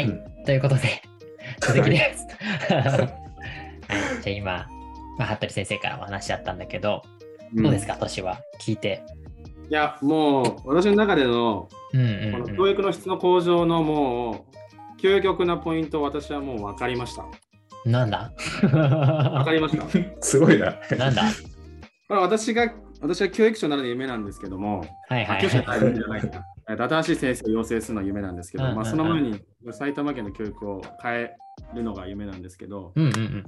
はい、うんということで、続きです。はい、じゃあ今、まあ、服部先生からお話あったんだけど、どうですか、年は？聞いて。いや、もう私の中でのうんうん、うん。この教育の質の向上のもう究極なポイント、私はもう分かりました。なんだ？分かりました。こ すごいな。なんだ？れは私が、私は教育長になるの夢なんですけども、はいはい教育長になはい。るんじゃないか。えー新しい先生を養成するのは夢なんですけど、うんうんうんまあ、その前に埼玉県の教育を変えるのが夢なんですけど、うんうんうん。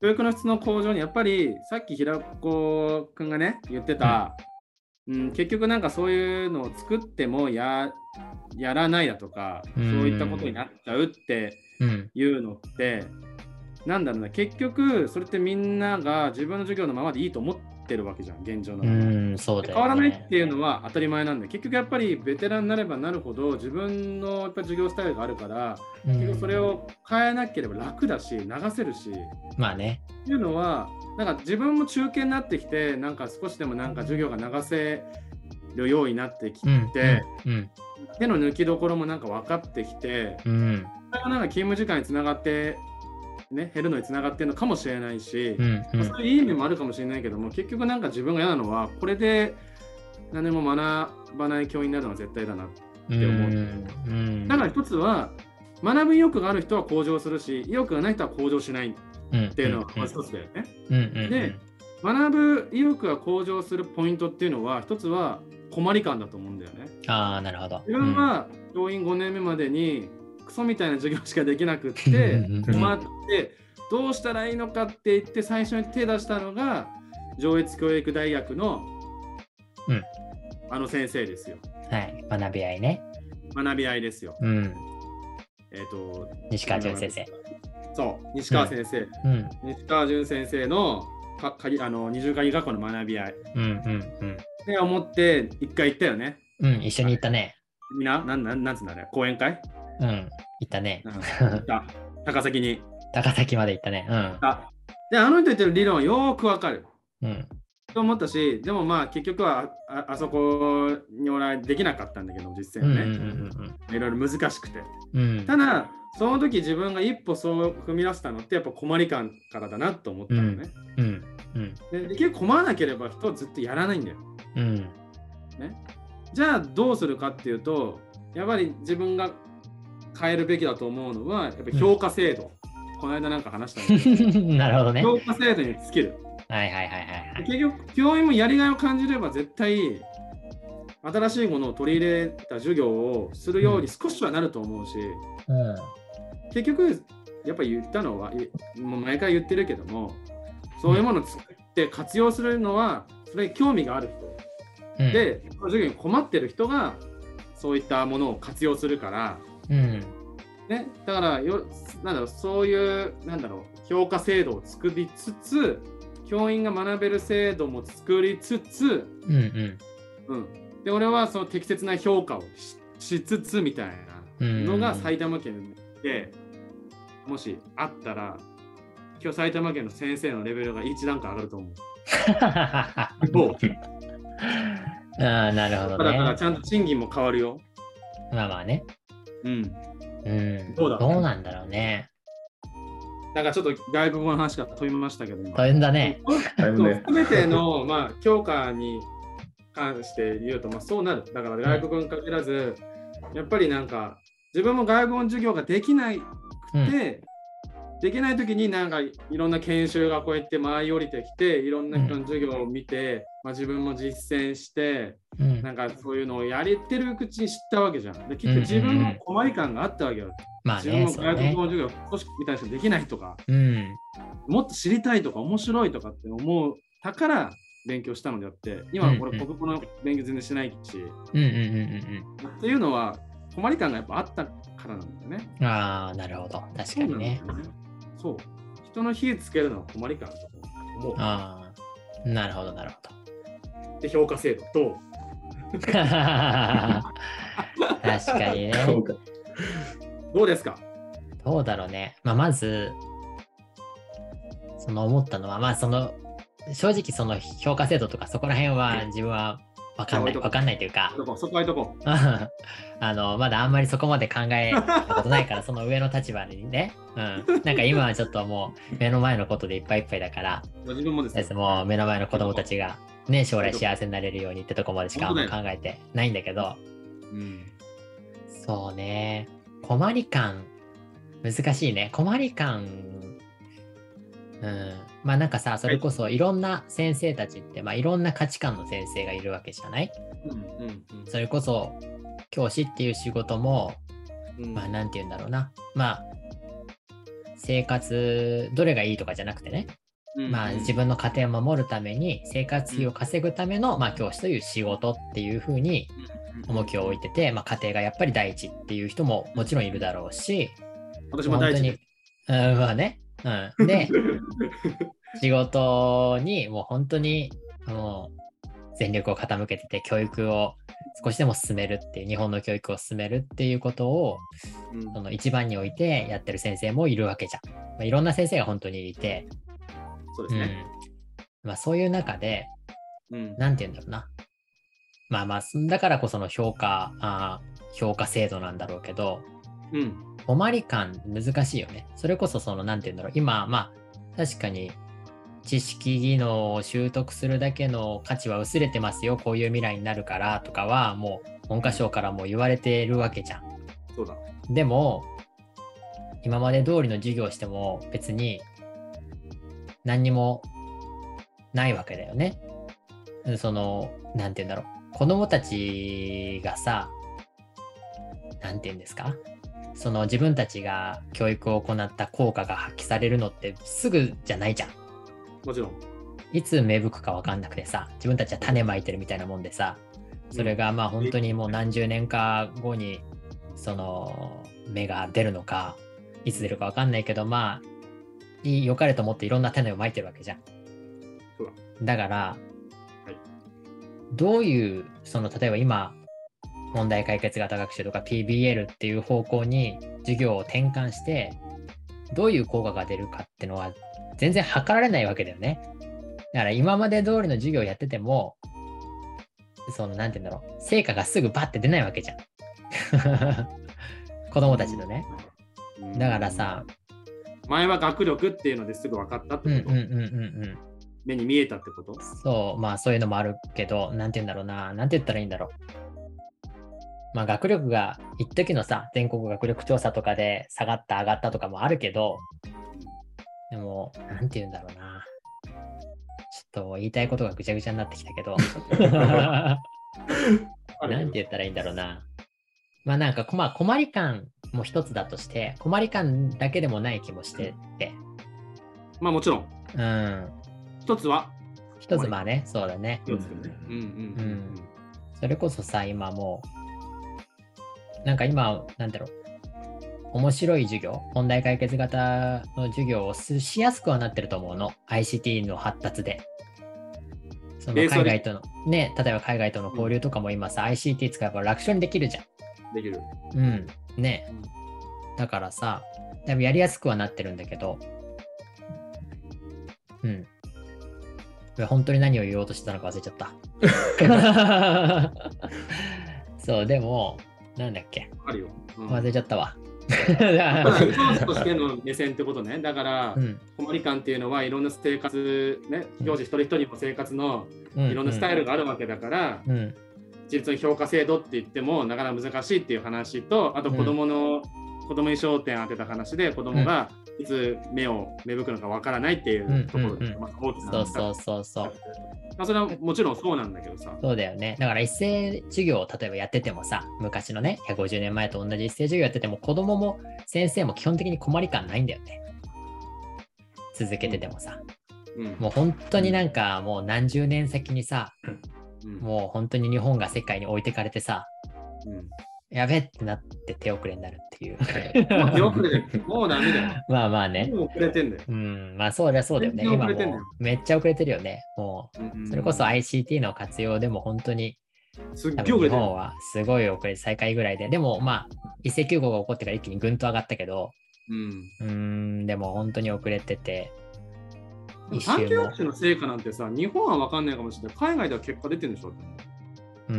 教育の質の向上にやっぱりさっき平子くんがね言ってた、うん結局なんかそういうのを作ってもややらないだとか、うんそういったことになっちゃうってうんいうのってなんだろうな結局それってみんなが自分の授業のままでいいと思ってるわけじゃん現状のう。ん、そうね。変わらないっていうのは当たり前なんで結局やっぱりベテランになればなるほど自分のやっぱ授業スタイルがあるからうん結局それを変えなければ楽だし流せるしまあね。っていうのはなんか自分も中堅になってきてなんか少しでもなんか授業が流せるようになってきうん。て、うん。手の抜きどころもなんか分かってきてうん。それがなんか勤務時間につながって、ね、減るのにつながってるのかもしれないし、うん。うん。まあそういういい面もあるかもしれないけども結局なんか自分が嫌なのはこれで何も学ばない教員になるのは絶対だなうん。て思ううん。だから一つは学ぶ意欲がある人は向上するし意欲がない人は向上しないっっていうのがまず一つだよね。うんうんうん、で学ぶ意欲が向上するポイントっていうのは一つは困り感だと思うんだよね。ああ、なるほど。自分は教員5年目までにクソみたいな授業しかできなくっうんてうんうん困ってどうしたらいいのかって言って最初に手出したのが上越教育大学の、うんあの先生ですよ。はい、学び合いね。学び合いですよ。うん。えっ、と西川淳先生。そう西川先生、うん。西川淳先生のかかぎあの二重鍵学校の学び合いうんうんで思って一回行ったよね。うん。うん、一緒に行ったね。みんな、なんなんなんつうんだね、講演会、うん、行ったね。うん、行った高崎に。高崎まで行ったね。あで、あの人言ってる理論はよーくわかる。うん。うん。と思ったし、でもまあ結局はああそこに俺はできなかったんだけど、実践はうんうんね。いろいろ難しくて。うんうん。ただ、その時自分が一歩そう踏み出したのってやっぱ困り感からだなと思ったのね。うん。うん。でで結局困らなければ人はずっとやらないんだよ。うん。じゃあどうするかっていうと、やっぱり自分が変えるべきだと思うのは、やっぱり評価制度。この間なんか話した なるほどね。評価制度に尽きる。はいはいはいはいはい。結局、教員もやりがいを感じれば絶対、新しいものを取り入れた授業をするように少しはなると思うし、うん。結局、やっぱり言ったのは、いもう毎回言ってるけども、そういうものを作って活用するのは、それに興味がある人。うん、で、授業に困ってる人が、そういったものを活用するから、うん。ね、だからよ、なんだろう、そういう、なんだろう、評価制度を作りつつ、教員が学べる制度も作りつつ、うんうん。うん、で俺はその適切な評価をししつつみたいなのがうん埼玉県でもしあったら今日埼玉県の先生のレベルが1段階上がると思う。ああ、なるほどだからね。ちゃんと賃金も変わるよ。まあまあね。うん。うん。どうだどうなんだろうね。なんかちょっと外国語の話が飛びましたけど今。大変だね。だいぶね。すべての、まあ、教科に関して言うと、まあ、そうなる。だから外国に限らず、やっぱりなんか、自分も外国の授業ができないくて、できないときになんかいろんな研修がこうやって舞い降りてきて、いろんな人の授業を見て、まあ、自分も実践して、うん。なんかそういうのをやれてるうちに知ったわけじゃん。で結局自分の困り感があったわけよ。まあね、自分も外国の。授業少しみたいな人できないとか。うん。もっと知りたいとか面白いとかって思うたから勉強したのであって今うん俺国語の勉強全然しないし、うんうんうんっていうのは困り感がやっぱあったからなんだよね。うん。ああ、なるほど。確かにねそ。うね。そう。人の火つけるのは困り感だと思う。ああ、なるほど、なるほど。で、評価制度と、確かにね。どうですか？どうだろうね。まあ、まず、その思ったのは、まあ、その、正直その評価制度とかそこら辺は自分はわかんない、置いとこわかんないというか、そこそこはいとこ あの、まだあんまりそこまで考えた ことないから、その上の立場にね。うん。なんか今はちょっともう目の前のことでいっぱいいっぱいだから、う。自分もですですよ。もう目の前の子供たちがね、将来幸せになれるようにってとこまでしかあんま考えてないんだけど、うん。そうね。困り感、難しいね。困り感、うん。まあなんかさ、それこそいろんな先生たちって、まあいろんな価値観の先生がいるわけじゃない？うんうんそれこそ教師っていう仕事も、うん。まあなんて言うんだろうな。まあ、生活、どれがいいとかじゃなくてね。うんまあ自分の家庭を守るために生活費を稼ぐための、まあ教師という仕事っていうふうに重きを置いてて、まあ家庭がやっぱり第一っていう人ももちろんいるだろうし、私も大事です。本当に、うん、まあね。うん、で、仕事にもう本当にもう全力を傾けてて教育を少しでも進めるっていう日本の教育を進めるっていうことをうんその一番に置いてやってる先生もいるわけじゃん。まあ、いろんな先生が本当にいて、うんそうですね。まあ、そういう中でうん。なんて言うんだろうな。まあまあだからこその評価あー評価制度なんだろうけどうん。困り感難しいよね。それこそそのなんて言うんだろう今まあ確かに知識技能を習得するだけの価値は薄れてますよこういう未来になるからとかはもう文科省からも言われてるわけじゃん。そうだ。でも今まで通りの授業をしても別に何にもないわけだよね。そのなんて言うんだろう子供たちがさなんて言うんですか？その自分たちが教育を行った効果が発揮されるのってすぐじゃないじゃん。もちろん。いつ芽吹くか分かんなくてさ自分たちは種まいてるみたいなもんでさそれがまあ本当にもう何十年か後にその芽が出るのかいつ出るか分かんないけどまあいい良かれと思っていろんな種をまいてるわけじゃん。だ。から、い。どういうその例えば今問題解決型学習とか PBL っていう方向に授業を転換してどういう効果が出るかってのは全然測られないわけだよね。だから今まで通りの授業をやっててもそのなんて言うんだろう。成果がすぐバッて出ないわけじゃん。子供たちのね。うん。だからさ、前は学力っていうのですぐ分かったってこと、うんうんうんうんうん目に見えたってこと？そう、まあそういうのもあるけど、なんて言うんだろうな、なんて言ったらいいんだろう。まあ学力が一時のさ、全国学力調査とかで下がった上がったとかもあるけど、でも、なんて言うんだろうな。ちょっと言いたいことがぐちゃぐちゃになってきたけど、なんて言ったらいいんだろうな。まあなんか、まあ困り感も一つだとして、困り感だけでもない気もしてて、まあもちろん。うん。一つは、一つまあね、そうだね。気をつね。うんうんうんそれこそさ、今もう、なんか今、なんだろう、面白い授業、問題解決型の授業をししやすくはなってると思うの、ICT の発達で。その海外との、ね、例えば海外との交流とかも今さ、ICT 使えば楽勝にできるじゃん。できる。うん。ね。だからさ、だいぶやりやすくはなってるんだけど、うん。本当に何を言おうとしてたのか忘れちゃった。そう、でも、なんだっけ、あるよ。うん忘れちゃったわ。としての目線ってことね。だから、うん困り感っていうのはいろんな生活、ね、うん教師一人一人の生活のうんいろんなスタイルがあるわけだから、うん。実の評価制度って言ってもなかなか難しいっていう話と、あと子供の、子供に焦点を当てた話で、子供がいつ目を芽吹くのかわからないっていうところで、そうそうそうそう。まあ、それはもちろんそうなんだけどさ。そうだよね。だから一斉授業を例えばやっててもさ、昔のね、150年前と同じ一斉授業やってても、子供も先生も基本的に困り感ないんだよね。続けててもさ。うんもう本当になんかもう何十年先にさ、うんもう本当に日本が世界に置いてかれてさ、うんやべってなって手遅れになるっていう。も う手遅れだよもうダメだよ。まあまあね。もう遅れてんだよ。うん、まあそうだそうだよね。今もうめっちゃ遅れてるよね。もう、それこそ ICT の活用でも本当にすっげえ遅れてる。本はすごい遅れて最下位ぐらいで、でもまあ一石休校が起こってから一気にぐんと上がったけど、うんうーん、でも本当に遅れてて、一短期周も学習の成果なんてさ、日本は分かんないかもしれない。海外では結果出てるんでしょ？うー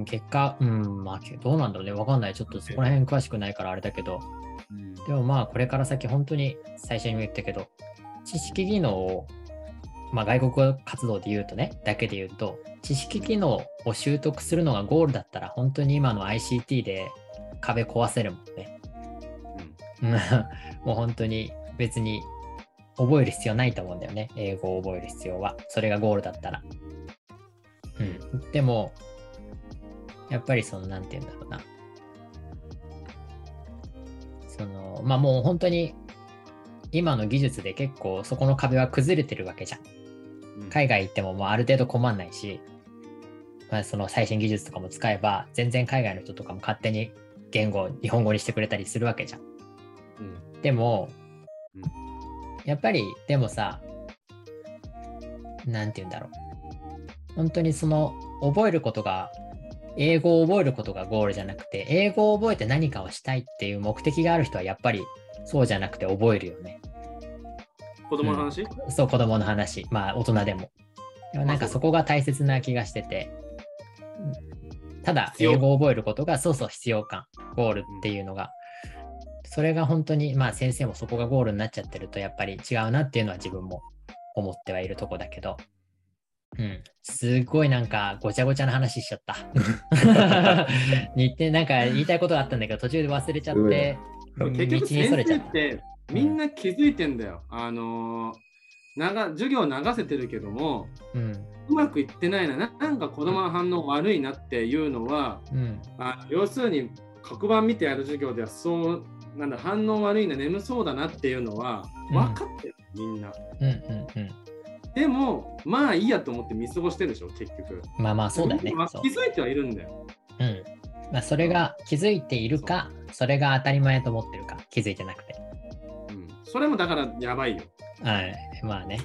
ん、結果、うん、まあ、けどうなんだろうね。わかんない。ちょっとそこら辺詳しくないからあれだけど、うんでもまあ、これから先、本当に最初にも言ったけど、知識技能を、まあ、外国語活動で言うとね、だけで言うと、知識技能を習得するのがゴールだったら、本当に今の ICT で壁壊せるもんね。うん もう本当に別に覚える必要ないと思うんだよね。英語を覚える必要は。それがゴールだったら。うん。でも、やっぱりその、なんて言うんだろうな。その、まあもう本当に今の技術で結構そこの壁は崩れてるわけじゃん。うん海外行ってももうある程度困んないし、まあ、その最新技術とかも使えば全然海外の人とかも勝手に言語を日本語にしてくれたりするわけじゃん。うんでも、うんやっぱりでもさ、なんて言うんだろう。本当にその覚えることが、英語を覚えることがゴールじゃなくて、英語を覚えて何かをしたいっていう目的がある人はやっぱりそうじゃなくて覚えるよね。子供の話、そう、子供の話。まあ、大人でも。でもなんかあそこが大切な気がしてて、ただ、英語を覚えることが、そうそう、必要感、ゴールっていうのが、それが本当に、まあ、先生もそこがゴールになっちゃってると、やっぱり違うなっていうのは自分も思ってはいるとこだけど、うん、すごいなんかごちゃごちゃな話しちゃった。似てなんか言いたいことがあったんだけど、途中で忘れちゃって、道結局に先それちゃっ。生ったてみんな気づいてんだよ。あのーなが授業流せてるけどもうん、うまくいってないな。ななんか子供の反応悪いなっていうのはうん、あ要するに黒板見てやる授業ではそうなんだ反応悪いな眠そうだなっていうのはうん分かってる、みんな。うん、うん、うん。でもまあいいやと思って見過ごしてるでしょ結局。まあまあ、そうだよね。気づいてはいるんだよ。うん。まあ、それが気づいているか、それが当たり前と思ってるか、気づいてなくて。うん、それもだからやばいよ。はい。まあね。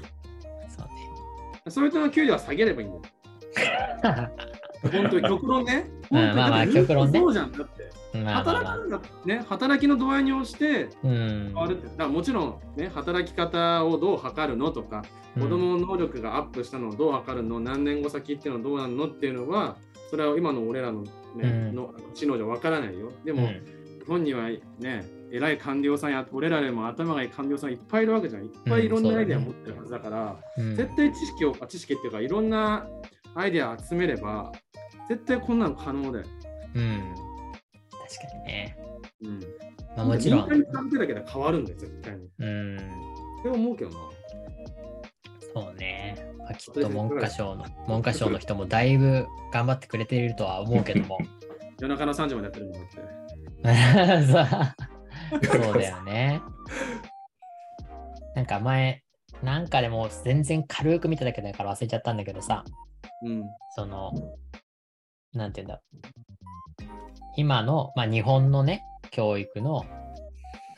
そうそういう人の給料は下げればいいんだよ。ね。本当に極論ね。うん本当にまあまあ極論ねそうじゃん。だって。働きのね、働きの度合いに応じてうん変わるって。だからもちろん、ね、働き方をどう測るのとか、子供の能力がアップしたのをどう測るの、何年後先っていうのはどうなるのっていうのは、それは今の俺らの,、ねうんの知能じゃわからないよ。でも、うん本にはね、偉い官僚さんや、俺らよりも頭がいい官僚さんいっぱいいるわけじゃん。いっぱいいろんなアイデア持ってるはずだから、うん絶対知識を、あ知識っていうか、いろんなアイデア集めれば、絶対こんなの可能だよ。うん。確かにね。うん。まあ、もちろん。民間だけで変わるんだよ、絶対に。っうん。て思うけどな。そうね。まあ、きっと文科省の、文科省の人もだいぶ頑張ってくれているとは思うけども。夜中の3時までやってるのもあって。そ うそうだよね。なんか前、なんかでも全然軽く見ただけだから忘れちゃったんだけどさ、うん。その、なんて言うんだ。今の、まあ、日本のね、教育の、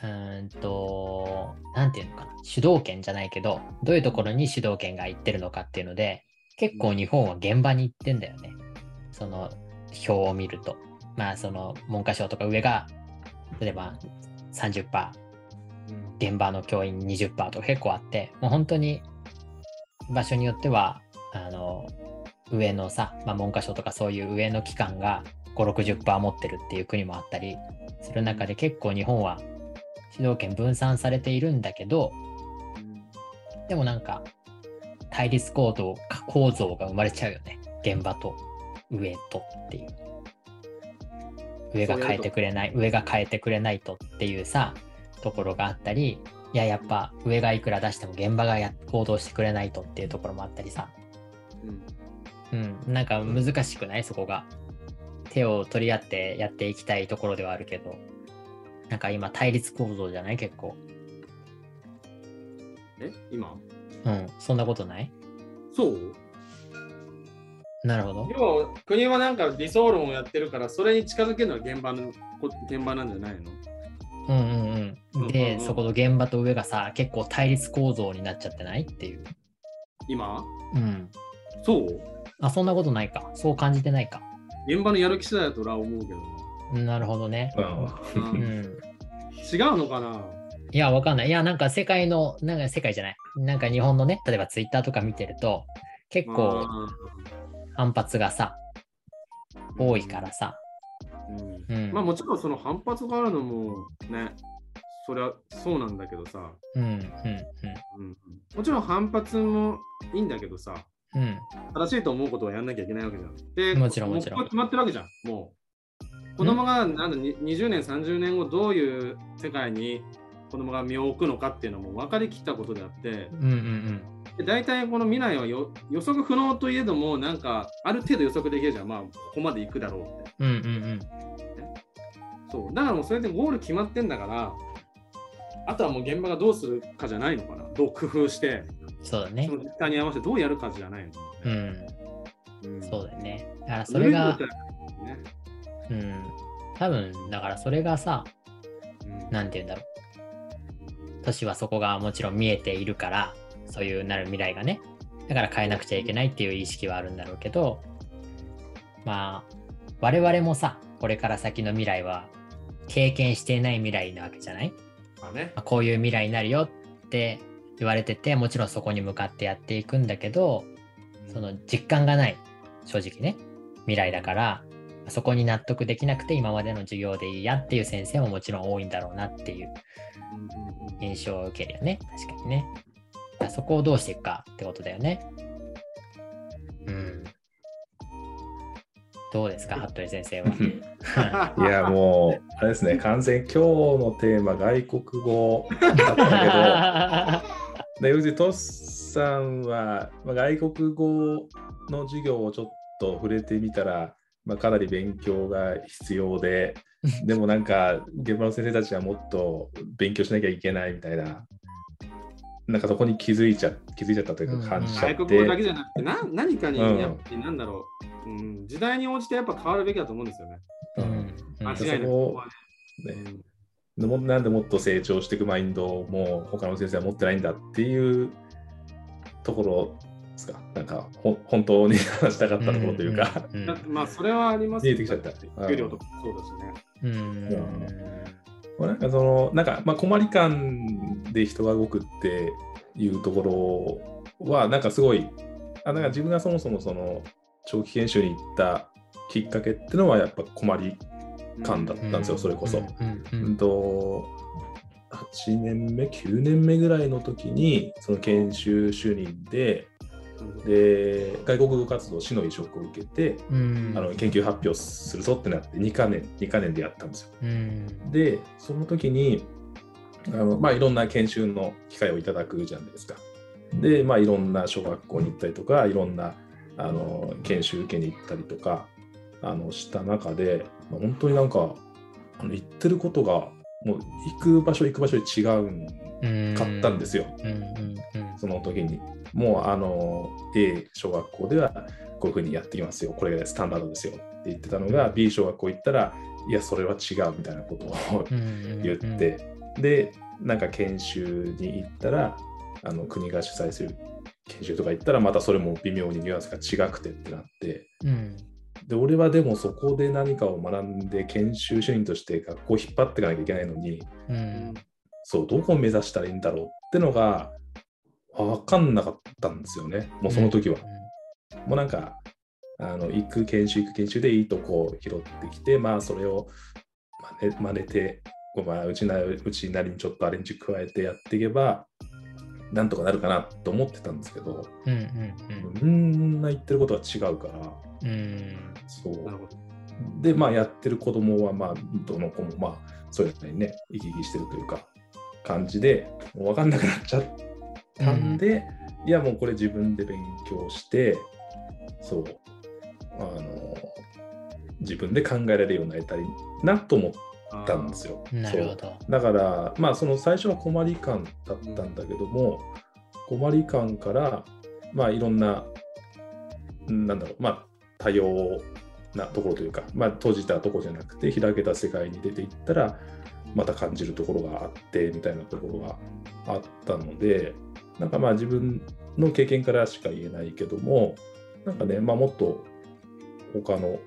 うんと、なんていうのかな、主導権じゃないけど、どういうところに主導権がいってるのかっていうので、結構日本は現場に行ってんだよね。その表を見ると。まあ、その文科省とか上が、例えば30%、現場の教員20%とか結構あって、もう本当に場所によっては、あの、上のさ、まあ、文科省とかそういう上の機関が5、60%持ってるっていう国もあったりする中で結構日本は主導権分散されているんだけど、でもなんか対立構造構造が生まれちゃうよね。現場と上とっていう。上が変えてくれない、上が変えてくれないとっていうさ、ところがあったり、いや、やっぱ上がいくら出しても現場がや行動してくれないとっていうところもあったりさ。うんうん、なんか難しくない？そこが。手を取り合ってやっていきたいところではあるけど、なんか今対立構造じゃない？結構。え？今？うん、そんなことない？そう？なるほど。でも国はなんか理想論をやってるからそれに近づけるのは現場のこ現場なんじゃないの？うんうんううんん。で、うんうん。そこの現場と上がさ、結構対立構造になっちゃってない？っていう。今？うん。そう？あ、そんなことないか。そう感じてないか。現場のやる気次第だと俺は思うけどうんなるほどね。な、ううんん。違うのかな？いや、わかんない。いや、なんか世界の、なんか世界じゃない。なんか日本のね、例えばツイッターとか見てると、結構あ反発がさ、多いからさ。うんうん。まあもちろんその反発があるのもね、それはそうなんだけどさ、うんうんうん、もちろん反発もいいんだけどさ、うん。うん。正しいと思うことはやんなきゃいけないわけじゃん。で、もちろんもちろん決まってるわけじゃん、もう。子供がなんだに20年、30年後どういう世界に子供が身を置くのかっていうのも分かりきったことであって、うんうんで大体この未来はよ予測不能といえども、なんかある程度予測できるじゃん。まあ、ここまで行くだろうって。うん。うんうんそう。だからもうそれでゴール決まってんだから、あとはもう現場がどうするかじゃないのかな。どう工夫して、うん。そうだねそ。の実態に合わせてどうやるかじゃないの、うん。うんそうだよね。だからそれが、ねうん。多分、だからそれがさ、うんなんて言うんだろう。都市はそこがもちろん見えているから、そういうなる未来がね。だから変えなくちゃいけないっていう意識はあるんだろうけど、まあ、我々もさ、これから先の未来は経験していない未来なわけじゃない、まあねまあこういう未来になるよって言われてて、もちろんそこに向かってやっていくんだけど、その実感がない、正直ね、未来だから、そこに納得できなくて今までの授業でいいやっていう先生ももちろん多いんだろうなっていう印象を受けるよね。確かにね。そこをどうしていくかってことだよね。うん。どうですか、服部先生は？いや、もう、あれですね、完全今日のテーマ、外国語だったけど、で、うちトスさんは、まあ、外国語の授業をちょっと触れてみたら、まあ、かなり勉強が必要で、でもなんか、現場の先生たちはもっと勉強しなきゃいけないみたいな、なんかそこに気づいちゃ気づいちゃったというか、感じちゃって。外国語だけじゃなくてな何かにうんやっぱりなんだろう、うん、時代に応じてやっぱ変わるべきだと思うんですよね。うんうんうん間違いなくね。なんでもっと成長していくマインドをもう他の先生は持ってないんだっていうところですか？なんかほ本当に話したかったところというか、まあそれはあります見えてきちゃった。給料とかそうだしね。うん。なんかそのなんかまあ困り感で人が動くっていうところはなんかすごいあなんか自分がそもそもその長期研修に行ったきっかけっていうのはやっぱ困り感だったんですよ、それこそ。うんううんんと8年目9年目ぐらいの時にその研修主任でで外国語活動市の移植を受けて、うんあの研究発表するぞってなって2か年2か年でやったんですよ。うんでその時にあの、まあ、いろんな研修の機会をいただくじゃないですか。で、まあ、いろんな小学校に行ったりとかいろんなあの研修受けに行ったりとかあのした中で、まあ本当になんかあの言ってることがもう行く場所行く場所で違うんうん。かったんですよ、その時に。もうあの A 小学校ではこういうふうにやってきますよ。これがスタンダードですよ。って言ってたのが B 小学校行ったらいやそれは違うみたいなことを言って、でなんか研修に行ったらあの国が主催する研修とか行ったらまたそれも微妙にニュアンスが違くてってなって。うんで俺はでもそこで何かを学んで研修主任として学校を引っ張っていかなきゃいけないのにうん。そうどこを目指したらいいんだろうってのが分かんなかったんですよね。もうその時は。もうなんかあの行く研修行く研修でいいとこを拾ってきてまあそれを真似真似てまあうちなうちなりにちょっとアレンジ加えてやっていけばなんとかなるかなと思ってたんですけどうんうんみんな言ってることは違うからうんうんそう。でまあやってる子供はまあどの子もまあそういうのにね生き生きしてるというか感じでもう分かんなくなっちゃったんで、いやもうこれ自分で勉強してそうあの自分で考えられるようになりたいなと思ったんですよ。なるほど。だからまあその最初は困り感だったんだけども、困り感からまあいろんなうんなんだろうまあ多様なところというか、まあ、閉じたところじゃなくて開けた世界に出ていったらまた感じるところがあってみたいなところがあったのでなんかまあ自分の経験からしか言えないけどもなんかね、まあ、もっと他の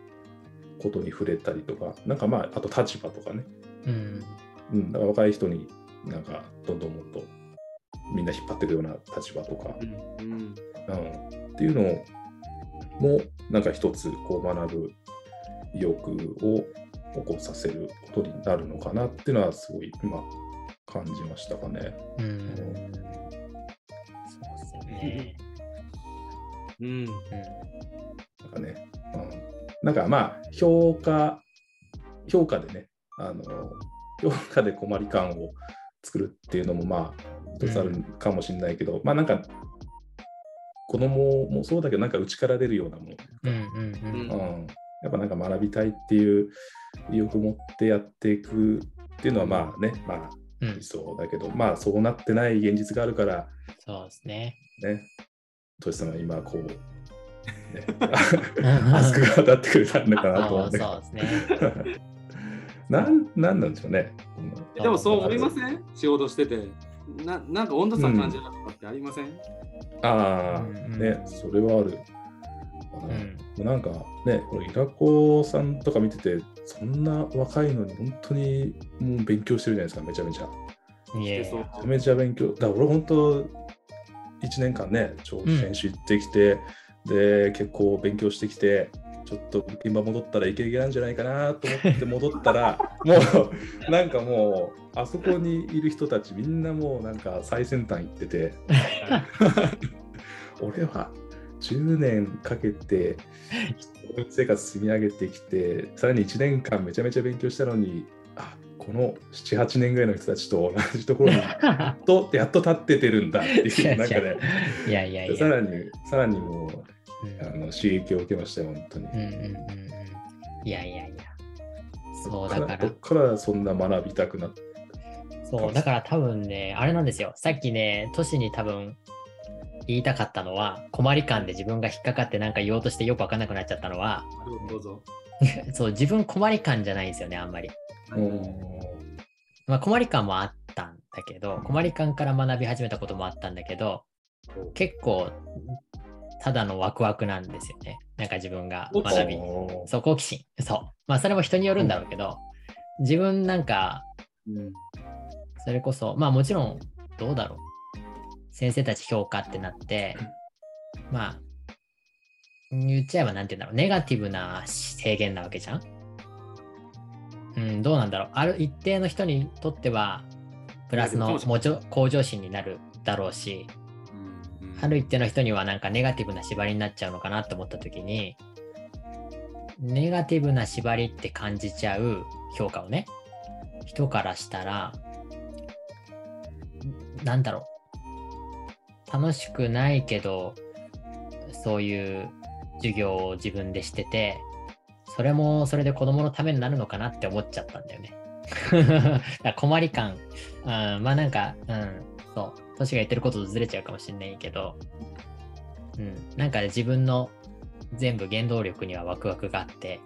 ことに触れたりとかなんかまああと立場とかね。うん。うん、だから若い人になんかどんどんもっとみんな引っ張っていくような立場とか、うん。うん。うん、っていうのもなんか一つこう学ぶ意欲を起こさせることになるのかなっていうのはすごい今感じましたかね。うん。そうですよね。うん。うん。なんかね、うん、なんかまあ評価評価でねあの評価で困り感を作るっていうのもまあ一つあるかもしれないけど、まあなんか子供もそうだけどなんか内から出るようなものというかうんうんうん。うん、やっぱなんか学びたいっていう意欲を持ってやっていくっていうのはまあね、まあうん理、想だけど、まあそうなってない現実があるからそうですね。ね、トシさんは今こう、ね、マスクが当たってくれたのかなと思って。そうですね。なんなんなんでしょうね。えでもそう思いません？仕事してて。ななんか温度差感じるとかってありません、ああ、うんうんね、それはある。うん。なんかね、これ、イラコさんとか見てて、そんな若いのに本当にもう勉強してるじゃないですか、めちゃめちゃ。めちゃめちゃ勉強。だから俺本当、1年間ね、長期研修行ってきて、で、結構勉強してきて、ちょっと現場戻ったらイケイケなんじゃないかなと思って戻ったら、もう、なんかもう、あそこにいる人たちみんなもうなんか最先端行ってて、俺は10年かけて生活積み上げてきてさらに1年間めちゃめちゃ勉強したのにあこの78年ぐらいの人たちと同じところに やっとやっと立っててるんだっていう中でいやいやいや。さらにさらにもううんあの刺激を受けましたよ本当に。うんうんうんうん。いやいやいや。そうだからどっ、からそんな学びたくなってそう、だから多分ね、あれなんですよ。さっきね、都市に多分言いたかったのは、困り感で自分が引っかかってなんか言おうとしてよくわかんなくなっちゃったのは、どうぞ。そう、自分困り感じゃないんですよね、あんまり。まあ困り感もあったんだけど、困り感から学び始めたこともあったんだけど、結構、ただのワクワクなんですよね。なんか自分が学び。そう、好奇心。そう。まあそれも人によるんだろうけど、自分なんか、うんそれこそ、まあもちろん、どうだろう。先生たち評価ってなって、まあ、言っちゃえばなんて言うんだろう。ネガティブな制限なわけじゃんうん、どうなんだろう。ある一定の人にとっては、プラスの向上心になるだろうし、ある一定の人にはなんかネガティブな縛りになっちゃうのかなって思った時に、ネガティブな縛りって感じちゃう評価をね、人からしたら、なんだろう。楽しくないけど、そういう授業を自分でしてて、それもそれで子供のためになるのかなって思っちゃったんだよね。だ困り感、うん、まあなんか、うん、そう、トシが言ってることとずれちゃうかもしれないけど、うん、なんか自分の全部原動力にはワクワクがあって、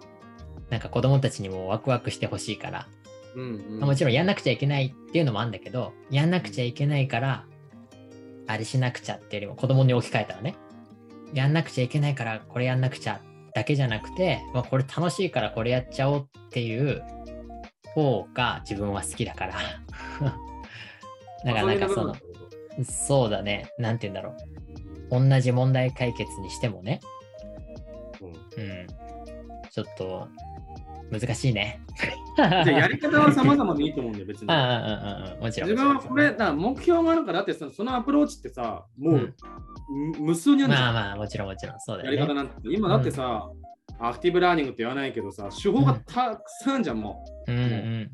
なんか子供たちにもワクワクしてほしいから、うんうん。まあもちろんやんなくちゃいけないっていうのもあるんだけど、やんなくちゃいけないから、あれしなくちゃっていうよりも子供に置き換えたらね、やんなくちゃいけないからこれやんなくちゃだけじゃなくて、まあ、これ楽しいからこれやっちゃおうっていう方が自分は好きだから。だからなんかその、そうだね、なんて言うんだろう。同じ問題解決にしてもね、うんうん、ちょっと難しいね。じゃあやり方は様々でいいと思うんだよ、別に。ああ、もちろん。自分はこれ、だ目標があるからだってさ、そのアプローチってさ、もう、無数にあるじゃん、まあまあ、もちろんもちろん、そうだやよね。り方なんて。今だってさ、アクティブラーニングって言わないけどさ、手法がたくさんじゃん、もうんうんう。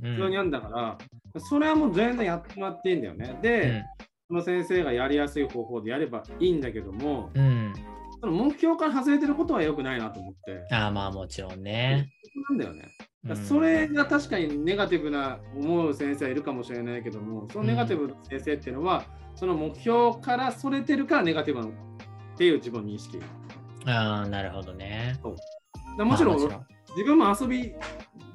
うん。普通にあるんだから、それはもう全然やってもらっていいんだよね。で、その先生がやりやすい方法でやればいいんだけども、うん。うん。その目標から外れてることは良くないなと思って。ああ、まあもちろんね。なんだよね。うんそれが確かにネガティブな思う先生はいるかもしれないけども、そのネガティブな先生っていうのは、その目標からそれてるからネガティブなのっていう自分の認識。ああ、なるほどね。だもちろん、まあもちろん自分も遊び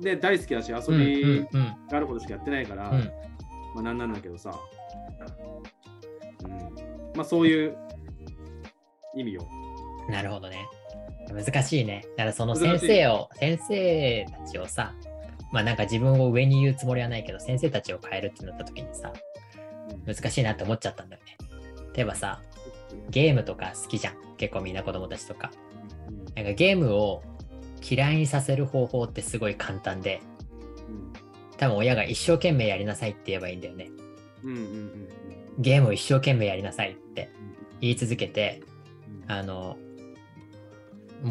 で大好きだし、遊うんびうんうんがあることしかやってないから、うんまあなんなんだけどさ、うん、まあそういう意味よ。なるほどね。難しいね。だからその先生を、先生たちをさ、まあなんか自分を上に言うつもりはないけど、先生たちを変えるってなった時にさ、難しいなって思っちゃったんだよね。例えばさ、ゲームとか好きじゃん。結構みんな子供たちとか。なんかゲームを嫌いにさせる方法ってすごい簡単で、うん多分親が一生懸命やりなさいって言えばいいんだよね。うんうんうんゲームを一生懸命やりなさいってうん言い続けて、うんあの、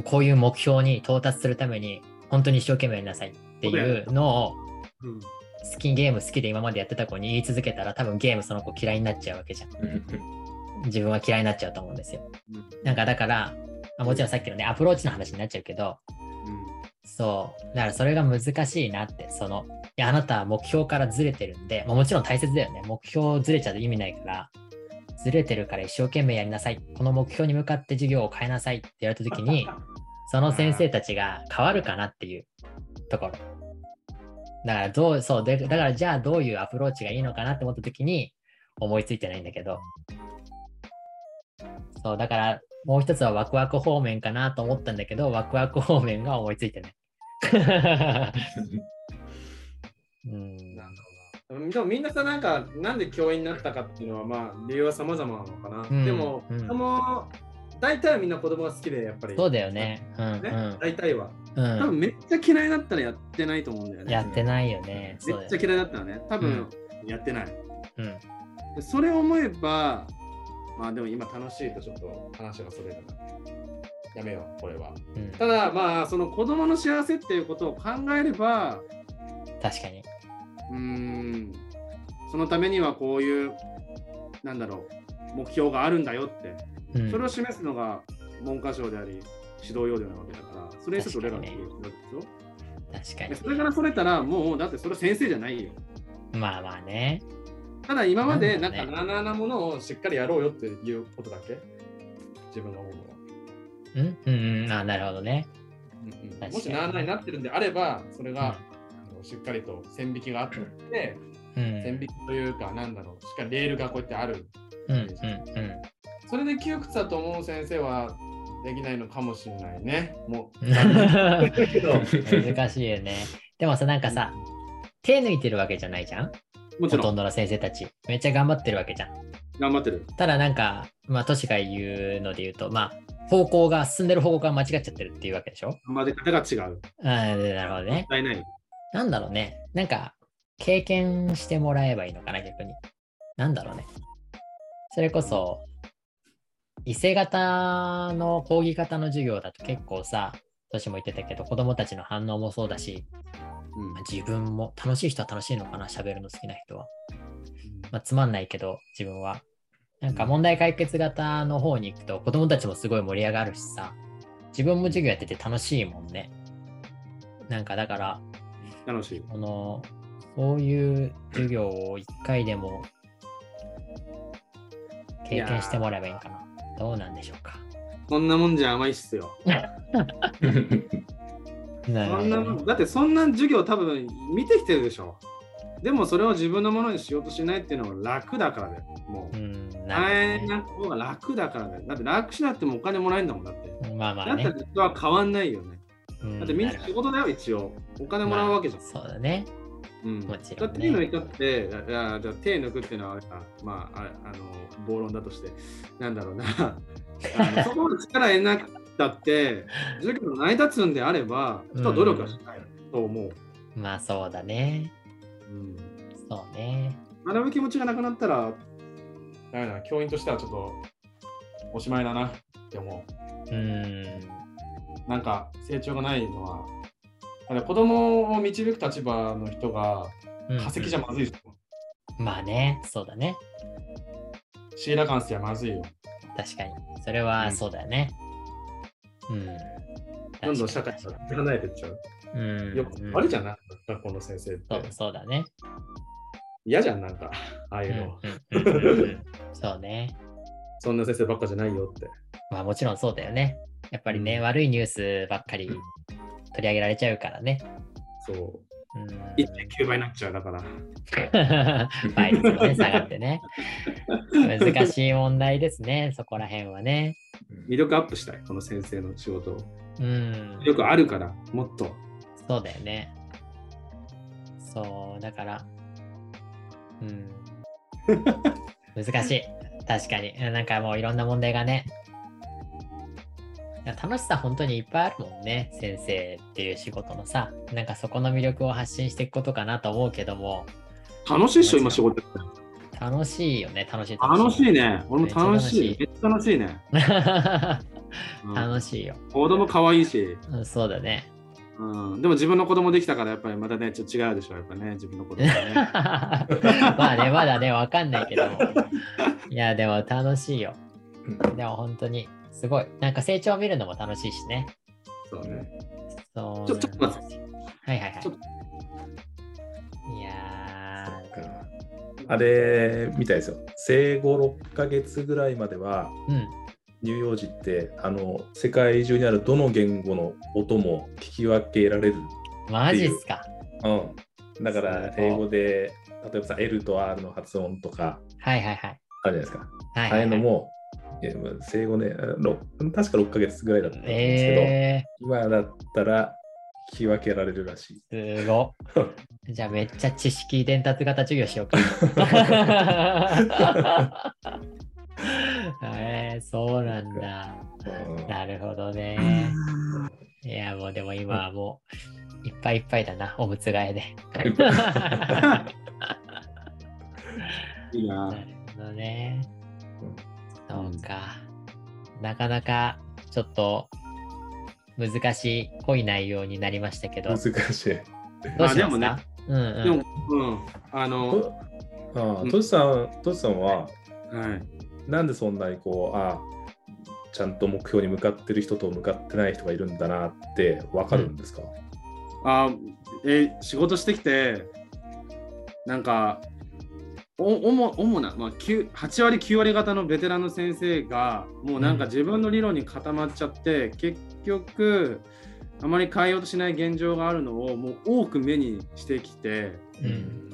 こういう目標に到達するために、本当に一生懸命やりなさいっていうのを、うん好きゲーム好きで今までやってた子に言い続けたら、多分ゲームその子嫌いになっちゃうわけじゃん。自分は嫌いになっちゃうと思うんですよ。うんなんかだから、まあもちろんさっきのね、アプローチの話になっちゃうけど、うんそう。だからそれが難しいなって、その、いや、あなたは目標からずれてるんで、まあもちろん大切だよね。目標ずれちゃうと意味ないから、ずれてるから一生懸命やりなさい。この目標に向かって授業を変えなさいって言われた時に、その先生たちが変わるかなっていうところ。だからどう、そう、でだからじゃあどういうアプローチがいいのかなって思った時に思いついてないんだけど。そう、だからもう一つはワクワク方面かなと思ったんだけど、ワクワク方面が思いついてない。うんなるほどでもみんなさ、なんか、なんで教員になったかっていうのは、まあ、理由は様々なのかな。うんでも、うん大体はみんな子供が好きで、やっぱり。そうだよね。うんね、大体は。うん。多分めっちゃ嫌いだったらやってないと思うんだよね。やってないよね。めっちゃ嫌いだったらね、多分やってない。うん。でそれを思えば、まあでも今楽しいとちょっと話がそれるな。やめよう、これは。うん、ただまあ、その子供の幸せっていうことを考えれば、確かに。うーん、そのためにはこういう、なんだろう、目標があるんだよって、うん、それを示すのが文科省であり、指導要領なわけだから、それにちょっと俺らが確かにねするわけでしょ？確かでそれからそれたら、もうだってそれ先生じゃないよ。に。まあまあね。ただ今までなんかなあなあなものをしっかりやろうよっていうことだけ？自分が思うのは。うん？うんうん。あなるほどね。うんうんもしなあななってるんであれば、それが、あのしっかりと線引きがあって、うん。線引きというか、なんだろう、しっかりレールがこうやってある。うんうんうん。それで窮屈だと思う先生はできないのかもしれないね。もう、難しいよね。でもさ、なんかさ、手抜いてるわけじゃないじゃん？ほとんどの先生たち。めっちゃ頑張ってるわけじゃん。頑張ってる。ただなんか、まあ、トシが言うので言うと、まあ、方向が、進んでる方向が間違っちゃってるっていうわけでしょ？頑張り方が違う。あーなるほどね。もない。なんだろうね。なんか、経験してもらえばいいのかな、逆に。なんだろうね。それこそ、伊勢型の講義型の授業だと結構さ、トシも言ってたけど、子供たちの反応もそうだし、うんまあ自分も楽しい人は楽しいのかな、喋るの好きな人は。まあ、つまんないけど、自分は。なんか問題解決型の方に行くと、子供たちもすごい盛り上がるしさ、自分も授業やってて楽しいもんね。なんかだから、楽しい。この、そういう授業を一回でも経験してもらえばいいんかな。どうなんでしょうか。そんなもんじゃ甘いっすよ。そんなだってそんな授業多分見てきてるでしょ。でもそれを自分のものにしようとしないっていうのは楽だからだよ。もう。大変ねな方が楽だからだよ。だって楽しなってもお金もらえるんだもんだって。まあまあねだった。ら人は変わんないよね。うんだってみんな仕事だよ、一応。お金もらうわけじゃん。まあそうだね。うん、もちろんね手抜いたって、いやじゃあ手抜くっていうのはまあ、ああの暴論だとして、なんだろうな。そこまで力得なくたって、授業の成り立つんであれば、人は努力はしないと思う。まあそうだね。うんそうね。学ぶ気持ちがなくなったら、ダメだな、教員としてはちょっとおしまいだなって思うん。う。なんか成長がないのは、だ子供を導く立場の人がうん化石じゃまずいですよ。まあね、そうだね。シーラカンスじゃまずいよ。確かに。それはそうだよね。うん。どんどん社会確かから離れてっちゃう。にうん。ようんくあるじゃん、なんか学校の先生ってそう。そうだね。嫌じゃん、なんか、ああうんいうの。うんうんうんうん そうね。そんな先生ばっかじゃないよって。まあもちろんそうだよね。やっぱりね、うん悪いニュースばっかり取り上げられちゃうからね。そう。うん、1.9倍になっちゃうだから。倍率もね、下がってね。難しい問題ですね、そこら辺はね。魅力アップしたい、この先生の仕事を。うん魅。力あるから、もっと。そうだよね。そう、だから、うん。難しい。確かに。うんなんかもういろんな問題がね、楽しさ本当にいっぱいあるもんね先生っていう仕事のさなんかそこの魅力を発信していくことかなと思うけども楽しいっしょ、今仕事。楽しいよね楽しい楽しいね。俺も楽しい。めめっちゃ楽しいね。うん楽しいよ、子供可愛いし、うん、そうだねうん。でも自分の子供できたから、やっぱりまたね、ちょっと違うでしょ、やっぱね、自分の子供ね。まあねまだねわかんないけどいやでも楽しいようんでも本当にすごい。なんか成長を見るのも楽しいしね。そうね。そうちょちょっと待って。はいはいはい。いやあれみたいですよ。生後6ヶ月ぐらいまでは、ーうん。乳幼児ってあの世界中にあるどの言語の音も聞き分けられる。マジっすか？うん、だから英語で例えばさ L と R の発音とか。はいはいはい。あるじゃないですか。ああはいはいはい。のも、いやまあ生後ね、ろ確か6ヶ月ぐらいだったんですけど、え今だったら聞き分けられるらしい。ー、すごっ じゃあめっちゃ知識伝達型授業しようか。えー、そうなんだ。うんなるほどね。いや、もうでも今はもういっぱいいっぱいだな、おむつ替えで。い いなな。るほどね。うんそうか。なかなかちょっと難しい濃い内容になりましたけど、どう難しい。しますか、でもねうんうん、でも、うん。あの、とあうんトシさん、トシさんは、はい。なんでそんなにこう、あちゃんと目標に向かってる人と向かってない人がいるんだなって分かるんですか、あえ仕事してきて、なんか、お主主な、まあ、9 8割、9割方のベテランの先生が、もうなんかうん。自分の理論に固まっちゃって、結局、あまり変えようとしない現状があるのをもう多く目にしてきて、うん。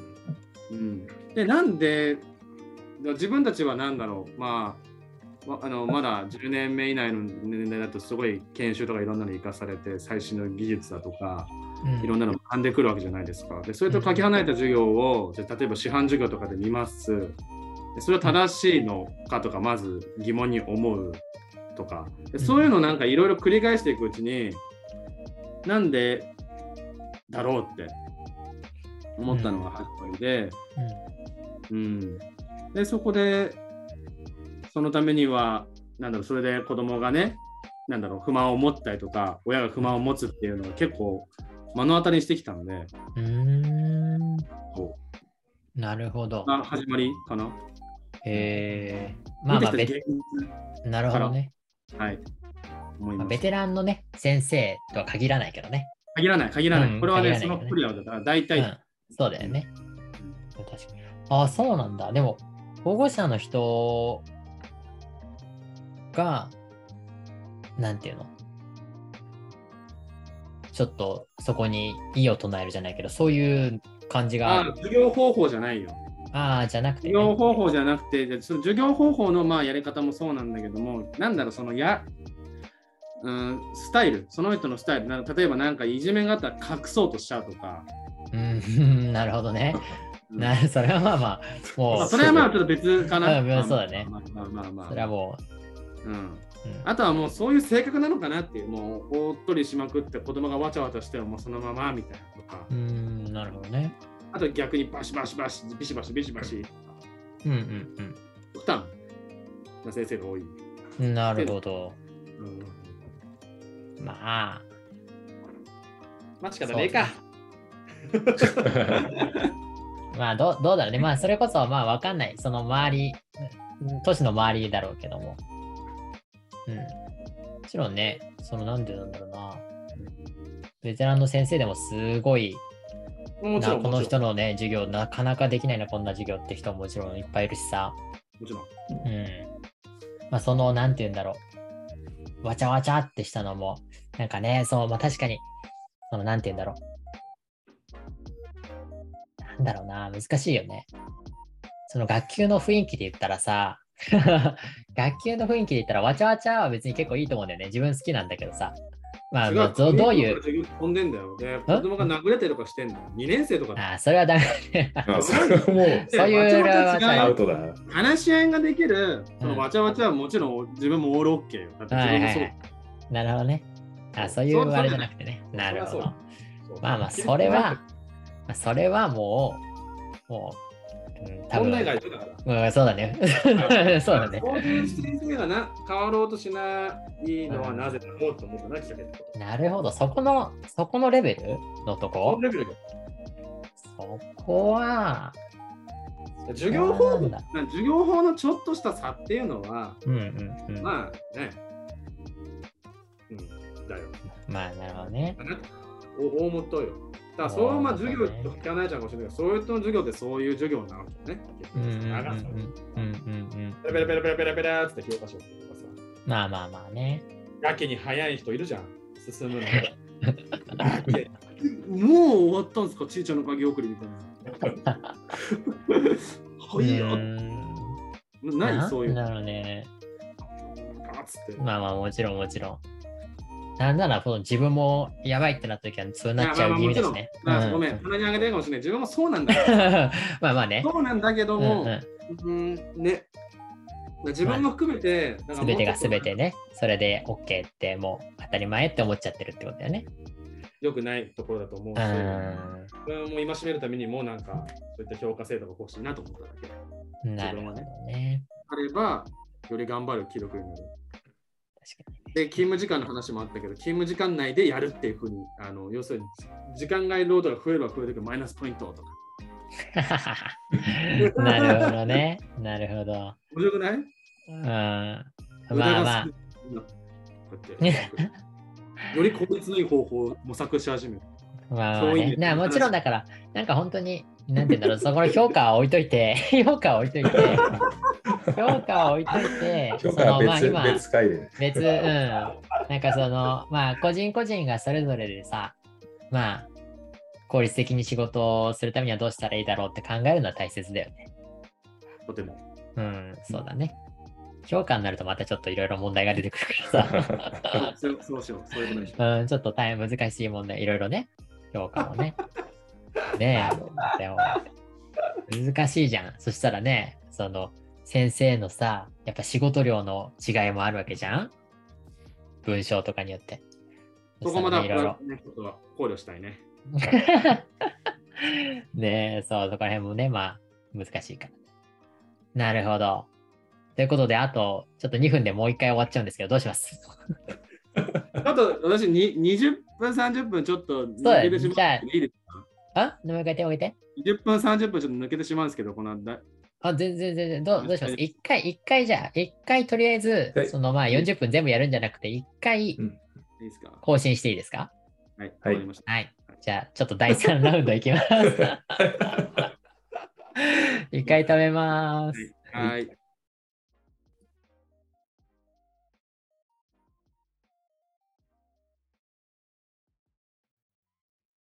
うん、でなんで自分たちは何だろう。まあわあのまだ10年目以内の年代だとすごい研修とかいろんなの生かされて最新の技術だとか。うんいろんなの学んでくるわけじゃないですか。でそれとかけ離れた授業をじゃあ例えば師範授業とかで見ます。でそれは正しいのかとかまず疑問に思うとかでそういうのなんかいろいろ繰り返していくうちになんでだろうって思ったのが始まりで。うん、でそこでそのためにはなんだろうそれで子供がねなんだろう不満を持ったりとか親が不満を持つっていうのを結構目の当たりにしてきたのでうんうなるほど始まりかな。えー、まあまあ見てベきた現なるほどね。実はい。まあ、ベテランのね、先生とは限らないけどね。限らない限らない。うんこれはねねのクリアだから大体、うん、そうだよね。確かに。ああ、そうなんだ。でも、保護者の人が、なんていうの？ちょっとそこに異を唱えるじゃないけど、そういう感じがある。あ授業方法じゃないよ。ああ、じゃなくて、授業ね。方法じゃなくて、でその授業方法のまあやり方もそうなんだけども、なんだろう、そのや、うん、スタイル、その人のスタイル、なんか例えばなんかいじめがあったら隠そうとしちゃうとか、うん、なるほどね。うんなそれはまあまあ、もう、まあ、それはまあちょっと別かな。そうだねまあまあまあまあ、それはもうん。う、うんあとはもうそういう性格なのかなっていう、もうおっとりしまくって子供がわちゃわちゃしてもそのままみたいなとか、うーん、なるほどね。あと逆にバシバシバシ、ビシバシビシバシ、うんうん負担な先生が多い。うん。なるほど。うん、まあ、まあ仕方ねえか。まあどう、どうだろうね。まあ、それこそ、まあ、わかんない。その周り、うん都市の周りだろうけども。うん。もちろんね、その、なんでなんだろうな。ベテランの先生でもすごいな、この。人のね、授業、なかなかできないな、こんな授業って人ももちろんいっぱいいるしさ。もちろん。うん。まあ、その、なんて言うんだろう。わちゃわちゃってしたのも、なんかね、そう、まあ確かに、その、なんて言うんだろう。なんだろうな、難しいよね。その学級の雰囲気で言ったらさ、学級の雰囲気で言ったら、わちゃわちゃは別に結構いいと思うんだよね。自分好きなんだけどさ。まあ、違まあどどういう、飛んでんだよ。で、子供が殴れてるとかしてんだよ。2年生とかだああ、それはダメそれはもうそういうアウトだ。話し合いができる、そうんのわちゃわちゃはもちろん自分もオールオッケーよ。だって自分もそう。はいはいはいなるほどね。あ、そういうあれじゃなくてね。なるほど。まあまあ、それは、まあ、それはもう、もう、問題外だから。うん、そうだね。そうだね。そういう先生がな変わろうとしないのはなぜだろうと思ったな、きっかけってこと。なるほど。そこの、そこのレベルのとそこのレベルよそこは、授業法だ授業法のちょっとした差っていうのは、うんうんうん。ままあね、うん、だよ。あ、なるほどね。お大元よ。だから、そうまあ授業と聞かないじゃんかもしれないけど、そういう人の授業ってそういう授業なわけよね。うんうんうんうん長さ。ペラペラペラペラペラペラって教科書とかさ、まあまあまあね。やけに早い人いるじゃん。進むの。もう終わったんですか、ちいちゃんの鍵送りみたいな。はいうよ。何そういう。なんだろうね。まあまあ、もちろんもちろん。なんなら、この自分もやばいってなった時はそうなっちゃう気味ですね。まあごめん、うん鼻にあげてるかもしれない。自分もそうなんだよ。まあまあね。そうなんだけどうんも、うんうん、ね。自分も含めて、すべてがすべてね、それで OK ってもう当たり前って思っちゃってるってことだよね。良くないところだと思うし、うん。自分も戒めるためにも、なんか、そういった評価制度が欲しいなと思っただけ。なるほどね。あれば、より頑張る気力になる。で、勤務時間の話もあったけど、勤務時間内でやるっていうふうに、あの要するに、時間外労働が増えれば増えるけど、マイナスポイントとか。なるほどね。なるほど。面白くない？うん。まあまあ。より効率のいい方法を模索し始める。まあねなもちろんだから、なんか本当に、なんて言うんだろう、そこの評価は置いといて、評価は置いといて、評価は置いといて、評価は別,、そのまあ今、別回でね。別、うん。なんかその、まあ、個人個人がそれぞれでさ、まあ、効率的に仕事をするためにはどうしたらいいだろうって考えるのは大切だよね。とても。うん、そうだね。評価になるとまたちょっといろいろ問題が出てくるからさ。そうそうしよう。そういうことにしよう。うん、ちょっと大変難しい問題、いろいろね、評価もね。ねえ、でも、難しいじゃん。そしたらね、その、先生のさ、やっぱ仕事量の違いもあるわけじゃん？文章とかによって。そこまでいろいろ。考慮したいね。ねえ、そう、そこら辺もね、まあ、難しいから。なるほど。ということで、あと、ちょっと2分でもう一回終わっちゃうんですけど、どうします？ちょっと私に20分、30分ちょっと抜けてしまじゃあう。いいですか？あもう一回手を挙げて。20分、30分ちょっと抜けてしまうんですけど、このだあ、全然全然、どうどうします？一回、一回じゃあ、一回とりあえずは、いそのまあ40分全部やるんじゃなくて、一回うんいいですか？更新していいですか？はい、はいわかりました。はい。じゃあ、ちょっと第3ラウンドいきます。一回止めます。はい。